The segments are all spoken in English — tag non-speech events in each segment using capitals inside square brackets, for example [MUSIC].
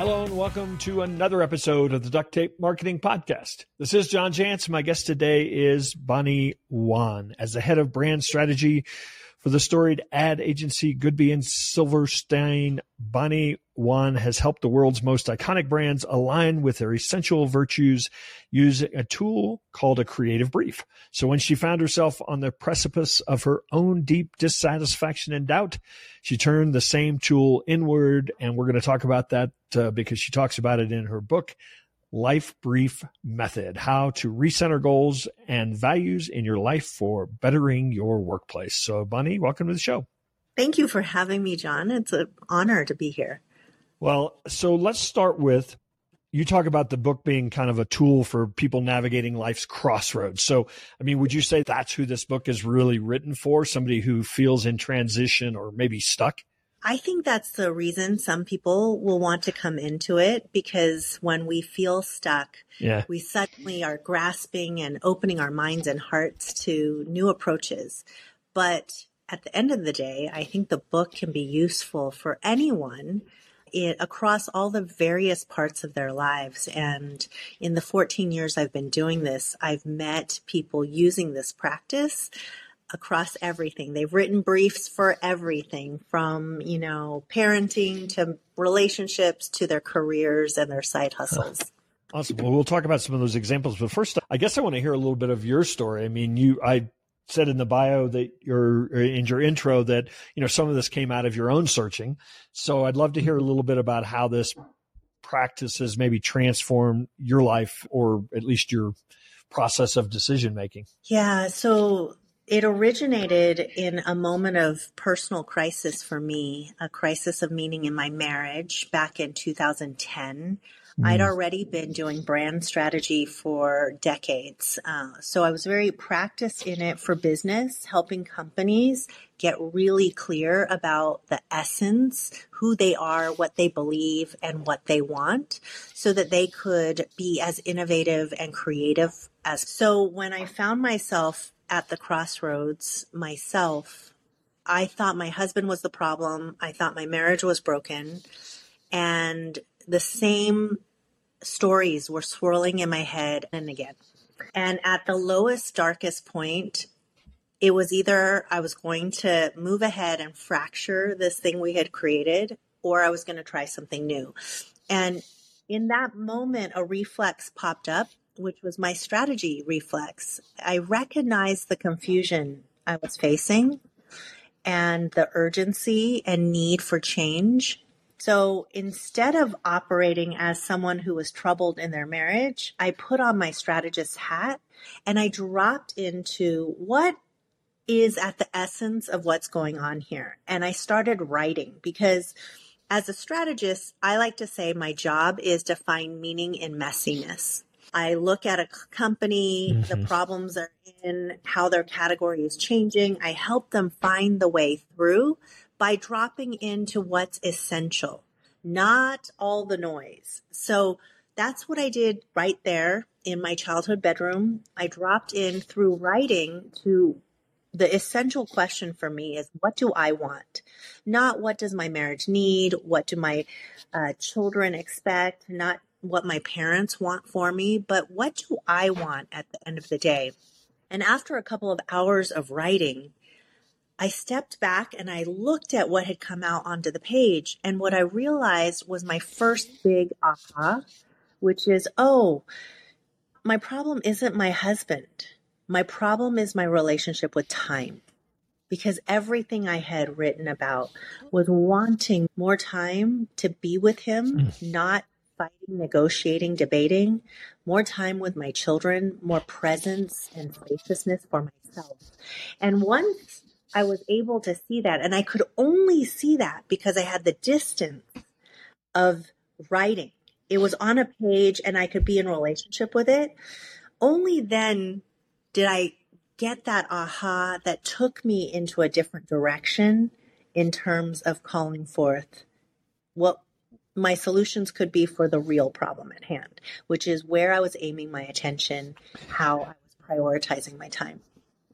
Hello and welcome to another episode of the Duct Tape Marketing Podcast. This is John Jantsch. My guest today is Bonnie Wan. As the head of brand strategy for the storied ad agency Goodby and Silverstein, Bonnie Wan has helped the world's most iconic brands align with their essential virtues using a tool called a creative brief. So when she found herself on the precipice of her own deep dissatisfaction and doubt, she turned the same tool inward. And we're going to talk about that uh, because she talks about it in her book, life brief method, how to recenter goals and values in your life for bettering your workplace. So, Bonnie, welcome to the show. Thank you for having me, John. It's an honor to be here. Well, so let's start with you talk about the book being kind of a tool for people navigating life's crossroads. So, I mean, would you say that's who this book is really written for? Somebody who feels in transition or maybe stuck? I think that's the reason some people will want to come into it because when we feel stuck, yeah. we suddenly are grasping and opening our minds and hearts to new approaches. But at the end of the day, I think the book can be useful for anyone it across all the various parts of their lives. And in the 14 years I've been doing this, I've met people using this practice across everything. They've written briefs for everything from, you know, parenting to relationships to their careers and their side hustles. Awesome. Well, we'll talk about some of those examples, but first, I guess I want to hear a little bit of your story. I mean, you, I said in the bio that your in your intro that you know some of this came out of your own searching. So I'd love to hear a little bit about how this practice has maybe transformed your life or at least your process of decision making. Yeah, so it originated in a moment of personal crisis for me, a crisis of meaning in my marriage back in 2010. Mm. I'd already been doing brand strategy for decades. Uh, so I was very practiced in it for business, helping companies get really clear about the essence, who they are, what they believe, and what they want so that they could be as innovative and creative as. So when I found myself at the crossroads myself. I thought my husband was the problem. I thought my marriage was broken. And the same stories were swirling in my head and again. And at the lowest, darkest point, it was either I was going to move ahead and fracture this thing we had created, or I was going to try something new. And in that moment, a reflex popped up which was my strategy reflex. I recognized the confusion I was facing and the urgency and need for change. So instead of operating as someone who was troubled in their marriage, I put on my strategist hat and I dropped into what is at the essence of what's going on here. And I started writing because as a strategist, I like to say my job is to find meaning in messiness. I look at a company, mm-hmm. the problems they're in, how their category is changing. I help them find the way through by dropping into what's essential, not all the noise. So that's what I did right there in my childhood bedroom. I dropped in through writing to the essential question for me is what do I want? Not what does my marriage need? What do my uh, children expect? Not what my parents want for me, but what do I want at the end of the day? And after a couple of hours of writing, I stepped back and I looked at what had come out onto the page. And what I realized was my first big aha, which is, oh, my problem isn't my husband. My problem is my relationship with time. Because everything I had written about was wanting more time to be with him, mm. not fighting, negotiating, debating, more time with my children, more presence and spaciousness for myself. And once I was able to see that, and I could only see that because I had the distance of writing. It was on a page and I could be in relationship with it. Only then did I get that aha that took me into a different direction in terms of calling forth what my solutions could be for the real problem at hand, which is where I was aiming my attention, how I was prioritizing my time.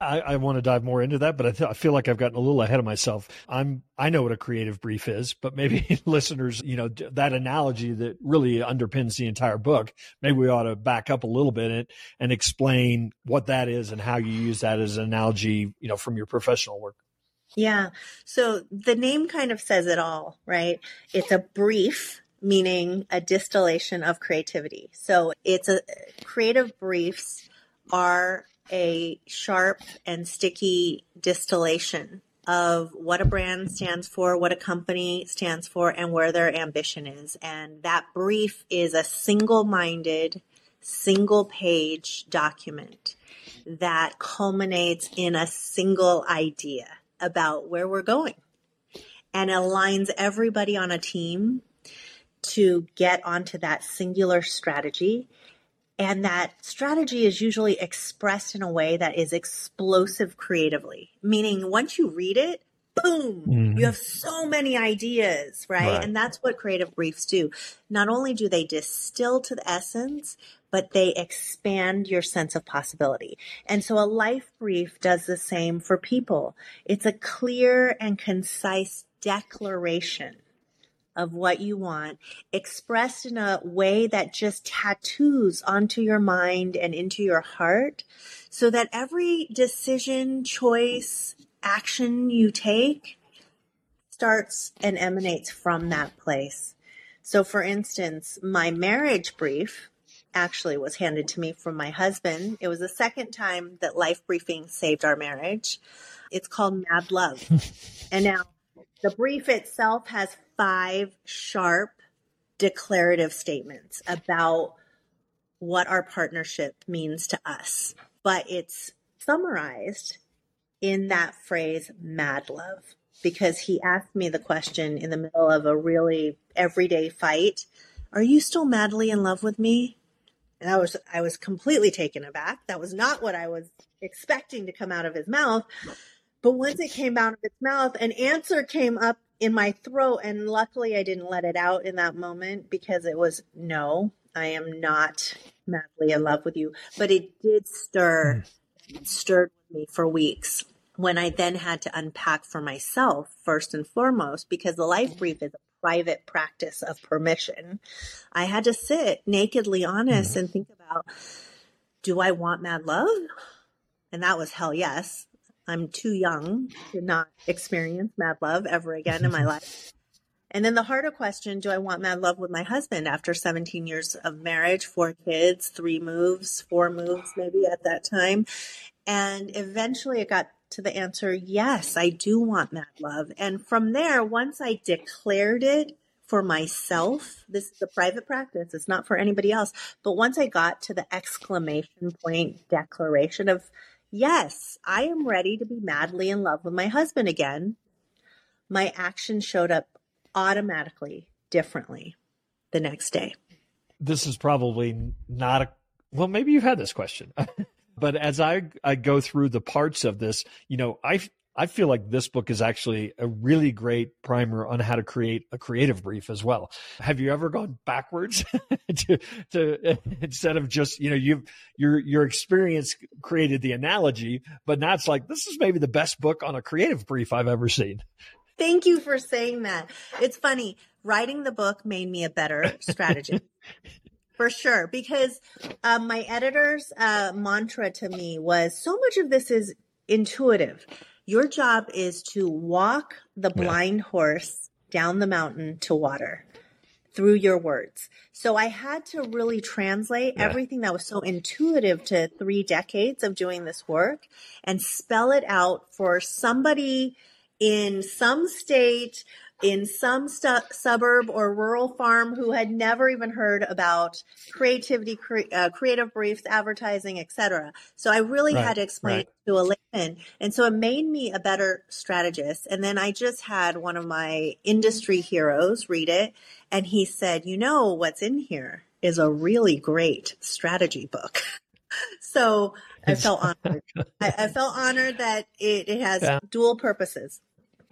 I, I, want to dive more into that, but I, th- I, feel like I've gotten a little ahead of myself. I'm I know what a creative brief is, but maybe [LAUGHS] listeners, you know, that analogy that really underpins the entire book. Maybe we ought to back up a little bit and explain what that is and how you use that as an analogy, you know, from your professional work. Yeah. So the name kind of says it all, right? It's a brief meaning a distillation of creativity. So it's a creative briefs are a sharp and sticky distillation of what a brand stands for, what a company stands for, and where their ambition is. And that brief is a single minded, single page document that culminates in a single idea about where we're going and aligns everybody on a team to get onto that singular strategy. And that strategy is usually expressed in a way that is explosive creatively, meaning once you read it, boom, mm-hmm. you have so many ideas, right? right? And that's what creative briefs do. Not only do they distill to the essence, but they expand your sense of possibility. And so a life brief does the same for people. It's a clear and concise declaration of what you want expressed in a way that just tattoos onto your mind and into your heart so that every decision, choice, action you take starts and emanates from that place. So for instance, my marriage brief actually was handed to me from my husband. It was the second time that life briefing saved our marriage. It's called Mad Love. [LAUGHS] and now the brief itself has five sharp declarative statements about what our partnership means to us. But it's summarized in that phrase, mad love, because he asked me the question in the middle of a really everyday fight Are you still madly in love with me? And I was, I was completely taken aback. That was not what I was expecting to come out of his mouth. But once it came out of its mouth, an answer came up in my throat. And luckily, I didn't let it out in that moment because it was no, I am not madly in love with you. But it did stir, hmm. it stirred me for weeks when I then had to unpack for myself, first and foremost, because the life brief is a private practice of permission. I had to sit nakedly honest mm-hmm. and think about do I want mad love? And that was hell yes. I'm too young to not experience mad love ever again in my [LAUGHS] life. And then the harder question, do I want mad love with my husband after 17 years of marriage, four kids, three moves, four moves maybe at that time? And eventually it got to the answer, yes, I do want mad love. And from there, once I declared it for myself, this is a private practice, it's not for anybody else. But once I got to the exclamation point declaration of yes, I am ready to be madly in love with my husband again, my action showed up automatically differently the next day. This is probably not a, well, maybe you've had this question. [LAUGHS] but as I, I go through the parts of this, you know, I I feel like this book is actually a really great primer on how to create a creative brief as well. Have you ever gone backwards [LAUGHS] to, to instead of just, you know, you've, your, your experience created the analogy, but now it's like, this is maybe the best book on a creative brief I've ever seen. Thank you for saying that. It's funny. Writing the book made me a better strategist. [LAUGHS] for sure because um, my editor's uh, mantra to me was so much of this is intuitive your job is to walk the blind yeah. horse down the mountain to water through your words. So I had to really translate yeah. everything that was so intuitive to three decades of doing this work and spell it out for somebody in some state in some stu- suburb or rural farm who had never even heard about creativity, cre- uh, creative briefs, advertising, etc. So I really right, had to explain right. to a layman, and so it made me a better strategist. And then I just had one of my industry heroes read it, and he said, "You know what's in here is a really great strategy book." [LAUGHS] so I felt honored. I, I, felt honored that it, it has yeah. dual purposes.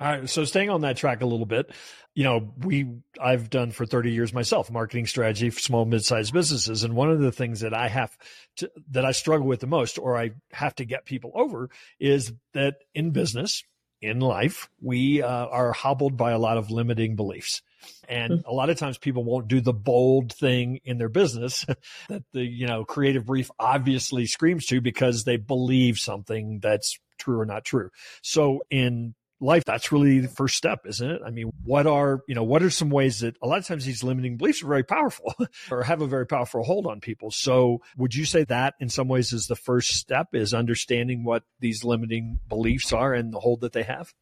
All right. So staying on that track a little bit, you know, we, I've done for 30 years myself, marketing strategy for small, mid-sized businesses. And one of the things that I have to, that I struggle with the most, or I have to get people over is that in business, in life, we uh, are hobbled by a lot of limiting beliefs. And hmm. a lot of times people won't do the bold thing in their business [LAUGHS] that the, you know, creative brief obviously screams to because they believe something that's true or not true. So in life, that's really the first step, isn't it? I mean, what are, you know, what are some ways that a lot of times these limiting beliefs are very powerful [LAUGHS] or have a very powerful hold on people? So would you say that in some ways is the first step is understanding what these limiting beliefs are and the hold that they have?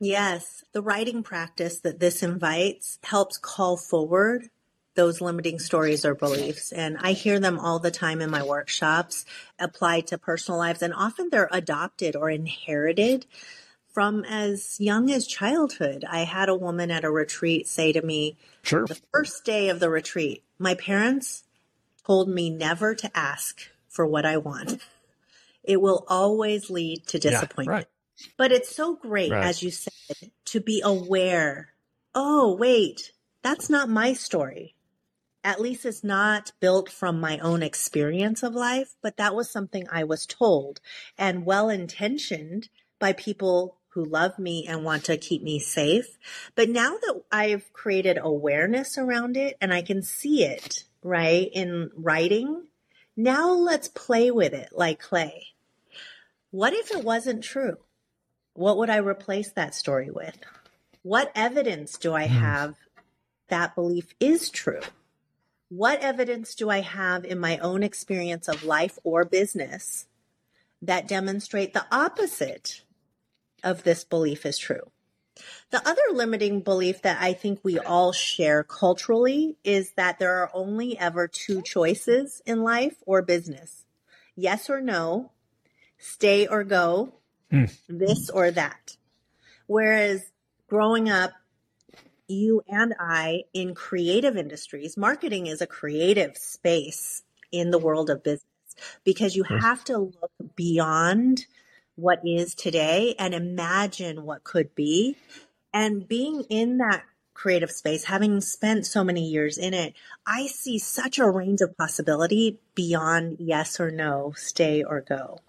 Yes. The writing practice that this invites helps call forward those limiting stories or beliefs. And I hear them all the time in my workshops applied to personal lives. And often they're adopted or inherited from as young as childhood. I had a woman at a retreat say to me, sure. the first day of the retreat, my parents told me never to ask for what I want. It will always lead to disappointment. Yeah, right. But it's so great, right. as you said, to be aware. Oh, wait, that's not my story. At least it's not built from my own experience of life, but that was something I was told and well intentioned by people who love me and want to keep me safe. But now that I've created awareness around it and I can see it, right, in writing, now let's play with it like clay. What if it wasn't true? What would I replace that story with? What evidence do I hmm. have that belief is true? What evidence do I have in my own experience of life or business that demonstrate the opposite of this belief is true. The other limiting belief that I think we all share culturally is that there are only ever two choices in life or business yes or no, stay or go, mm. this or that. Whereas growing up, you and I in creative industries, marketing is a creative space in the world of business because you have to look beyond what is today and imagine what could be. And being in that creative space, having spent so many years in it, I see such a range of possibility beyond yes or no, stay or go.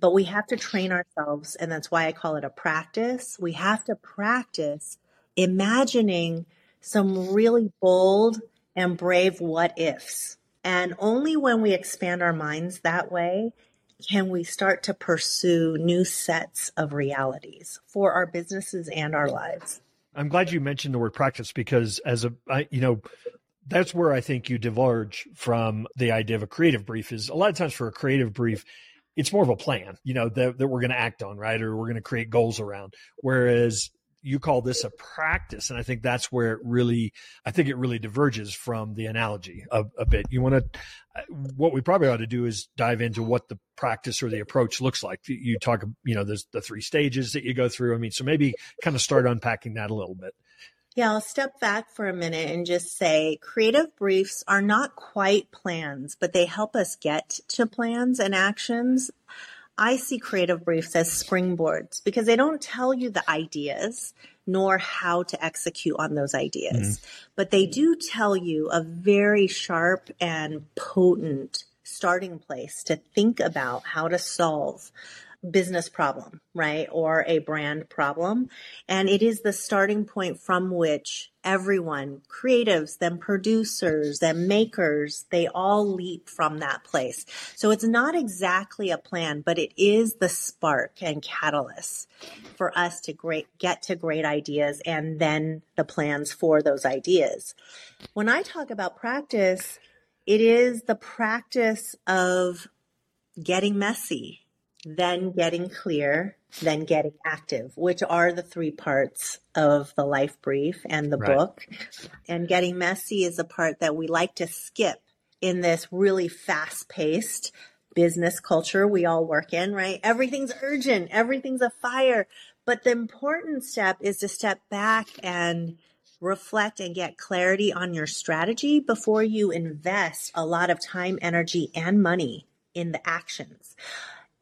But we have to train ourselves, and that's why I call it a practice. We have to practice imagining some really bold and brave what ifs. And only when we expand our minds that way can we start to pursue new sets of realities for our businesses and our lives? I'm glad you mentioned the word practice because as a, I, you know, that's where I think you diverge from the idea of a creative brief is a lot of times for a creative brief, it's more of a plan, you know, that, that we're going to act on, right? Or we're going to create goals around. Whereas you call this a practice. And i think that's where it really i think it really diverges from the analogy a, a bit. You want to what we probably ought to do is dive into what the practice or the approach looks like. You talk you know there's the three stages that you go through. I mean so maybe kind of start unpacking that a little bit. Yeah, I'll step back for a minute and just say creative briefs are not quite plans, but they help us get to plans and actions. I see creative briefs as springboards because they don't tell you the ideas nor how to execute on those ideas, mm but they do tell you a very sharp and potent starting place to think about how to solve business problem, right? Or a brand problem. And it is the starting point from which everyone, creatives, then producers, then makers, they all leap from that place. So it's not exactly a plan, but it is the spark and catalyst for us to great, get to great ideas and then the plans for those ideas. When I talk about practice, it is the practice of getting messy, then getting clear, then getting active, which are the three parts of the life brief and the right. book. And getting messy is the part that we like to skip in this really fast paced business culture we all work in, right? Everything's urgent. Everything's a fire. But the important step is to step back and reflect and get clarity on your strategy before you invest a lot of time, energy, and money in the actions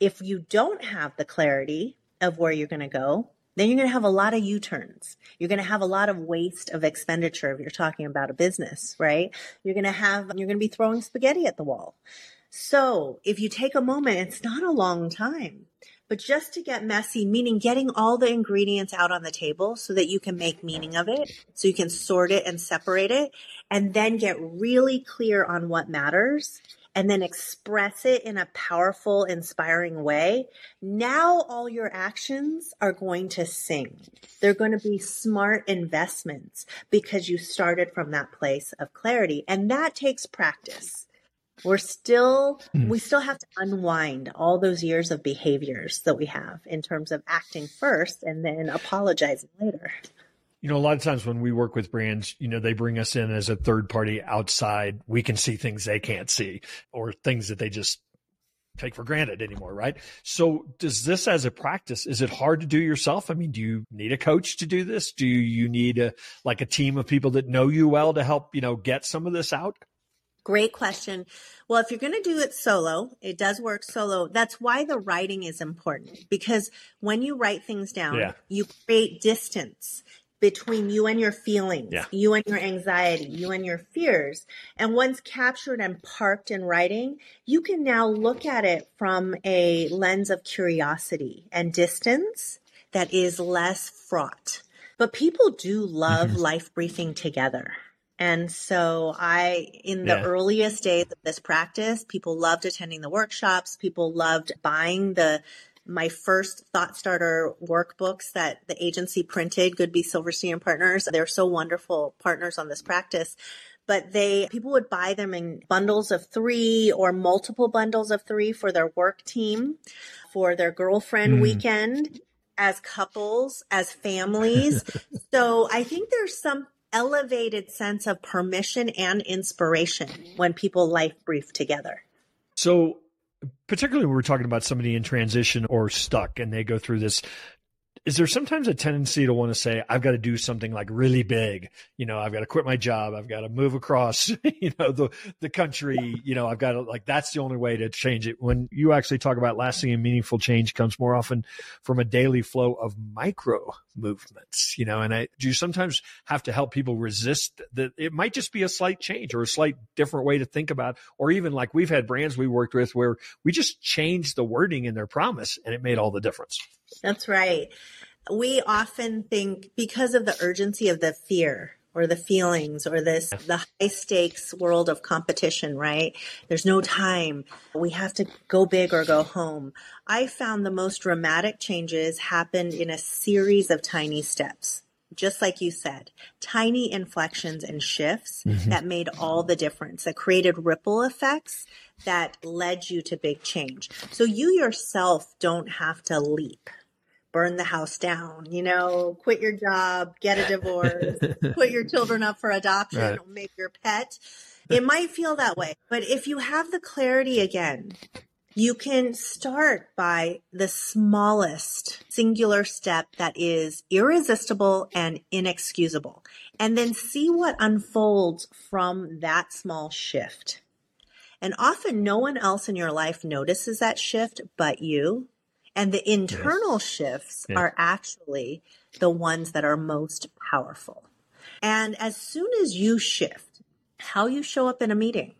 if you don't have the clarity of where you're going to go, then you're going to have a lot of U-turns. You're going to have a lot of waste of expenditure if you're talking about a business, right? You're going to have, you're going to be throwing spaghetti at the wall. So if you take a moment, it's not a long time, but just to get messy, meaning getting all the ingredients out on the table so that you can make meaning of it, so you can sort it and separate it, and then get really clear on what matters and then express it in a powerful, inspiring way, now all your actions are going to sing. They're going to be smart investments because you started from that place of clarity. And that takes practice. We're still, mm. we still have to unwind all those years of behaviors that we have in terms of acting first and then apologizing later. You know, a lot of times when we work with brands, you know, they bring us in as a third party outside. We can see things they can't see or things that they just take for granted anymore, right? So does this as a practice, is it hard to do yourself? I mean, do you need a coach to do this? Do you need a, like a team of people that know you well to help, you know, get some of this out? Great question. Well, if you're going to do it solo, it does work solo. That's why the writing is important because when you write things down, yeah. you create distance between you and your feelings, yeah. you and your anxiety, you and your fears. And once captured and parked in writing, you can now look at it from a lens of curiosity and distance that is less fraught. But people do love mm-hmm. life briefing together. And so I, in the yeah. earliest days of this practice, people loved attending the workshops. People loved buying the my first thought starter workbooks that the agency printed, Goodby Silverstein and Partners. They're so wonderful partners on this practice. But they, people would buy them in bundles of three or multiple bundles of three for their work team, for their girlfriend mm. weekend, as couples, as families. [LAUGHS] so I think there's some elevated sense of permission and inspiration when people life brief together. So particularly when we're talking about somebody in transition or stuck and they go through this is there sometimes a tendency to want to say i've got to do something like really big. You know i've got to quit my job. I've got to move across [LAUGHS] you know the the country. You know i've got to like that's the only way to change it. When you actually talk about lasting and meaningful change comes more often from a daily flow of micro movements you know and i do you sometimes have to help people resist that it might just be a slight change or a slight different way to think about or even like we've had brands we worked with where we just changed the wording in their promise and it made all the difference that's right. We often think because of the urgency of the fear or the feelings or this the high stakes world of competition, right? There's no time. We have to go big or go home. I found the most dramatic changes happened in a series of tiny steps. Just like you said, tiny inflections and shifts mm-hmm. that made all the difference, that created ripple effects that led you to big change. So you yourself don't have to leap burn the house down, you know, quit your job, get a divorce, put your children up for adoption, right. maybe your pet. It might feel that way. But if you have the clarity again, you can start by the smallest singular step that is irresistible and inexcusable, and then see what unfolds from that small shift. And often no one else in your life notices that shift but you. And the internal yes. shifts yeah. are actually the ones that are most powerful. And as soon as you shift how you show up in a meeting,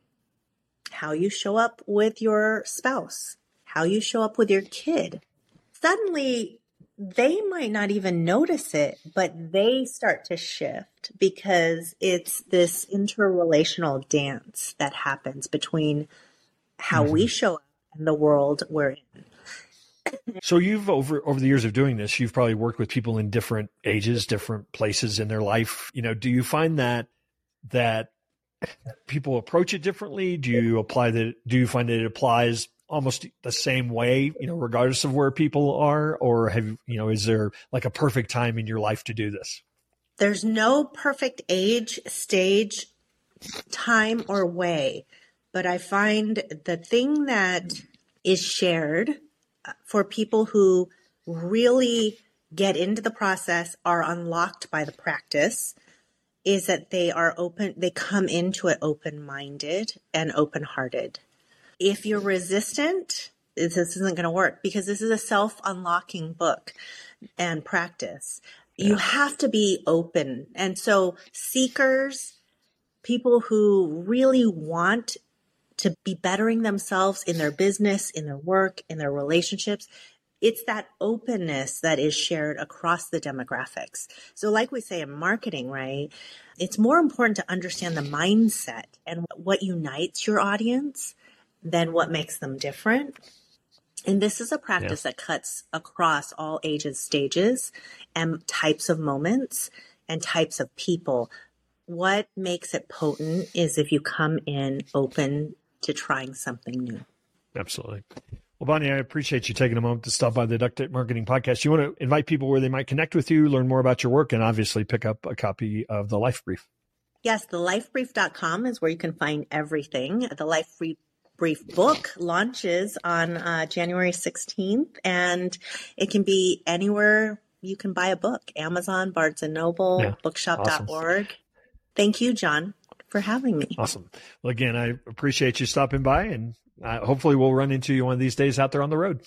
how you show up with your spouse, how you show up with your kid, suddenly they might not even notice it, but they start to shift because it's this interrelational dance that happens between how mm-hmm. we show up and the world we're in. So you've over over the years of doing this, you've probably worked with people in different ages, different places in their life. You know, do you find that that people approach it differently? Do you apply that? Do you find that it applies almost the same way, you know, regardless of where people are, or have you know, is there like a perfect time in your life to do this? There's no perfect age, stage, time, or way, but I find the thing that is shared for people who really get into the process, are unlocked by the practice, is that they are open, they come into it open minded and open hearted. If you're resistant, this isn't going to work because this is a self unlocking book and practice. Yeah. You have to be open. And so seekers, people who really want to be bettering themselves in their business, in their work, in their relationships, it's that openness that is shared across the demographics. So, like we say in marketing, right? It's more important to understand the mindset and what unites your audience than what makes them different. And this is a practice yeah. that cuts across all ages, stages, and types of moments and types of people. What makes it potent is if you come in open to trying something new. Absolutely. Well, Bonnie, I appreciate you taking a moment to stop by the Duct Tape Marketing Podcast. You want to invite people where they might connect with you, learn more about your work, and obviously pick up a copy of the Life Brief. Yes, the lifebrief.com is where you can find everything. The Life Brief brief book launches on uh, January 16th, and it can be anywhere you can buy a book Amazon, Barnes and Noble, yeah. bookshop.org. Awesome. Thank you, John, for having me. Awesome. Well, again, I appreciate you stopping by, and uh, hopefully we'll run into you one of these days out there on the road.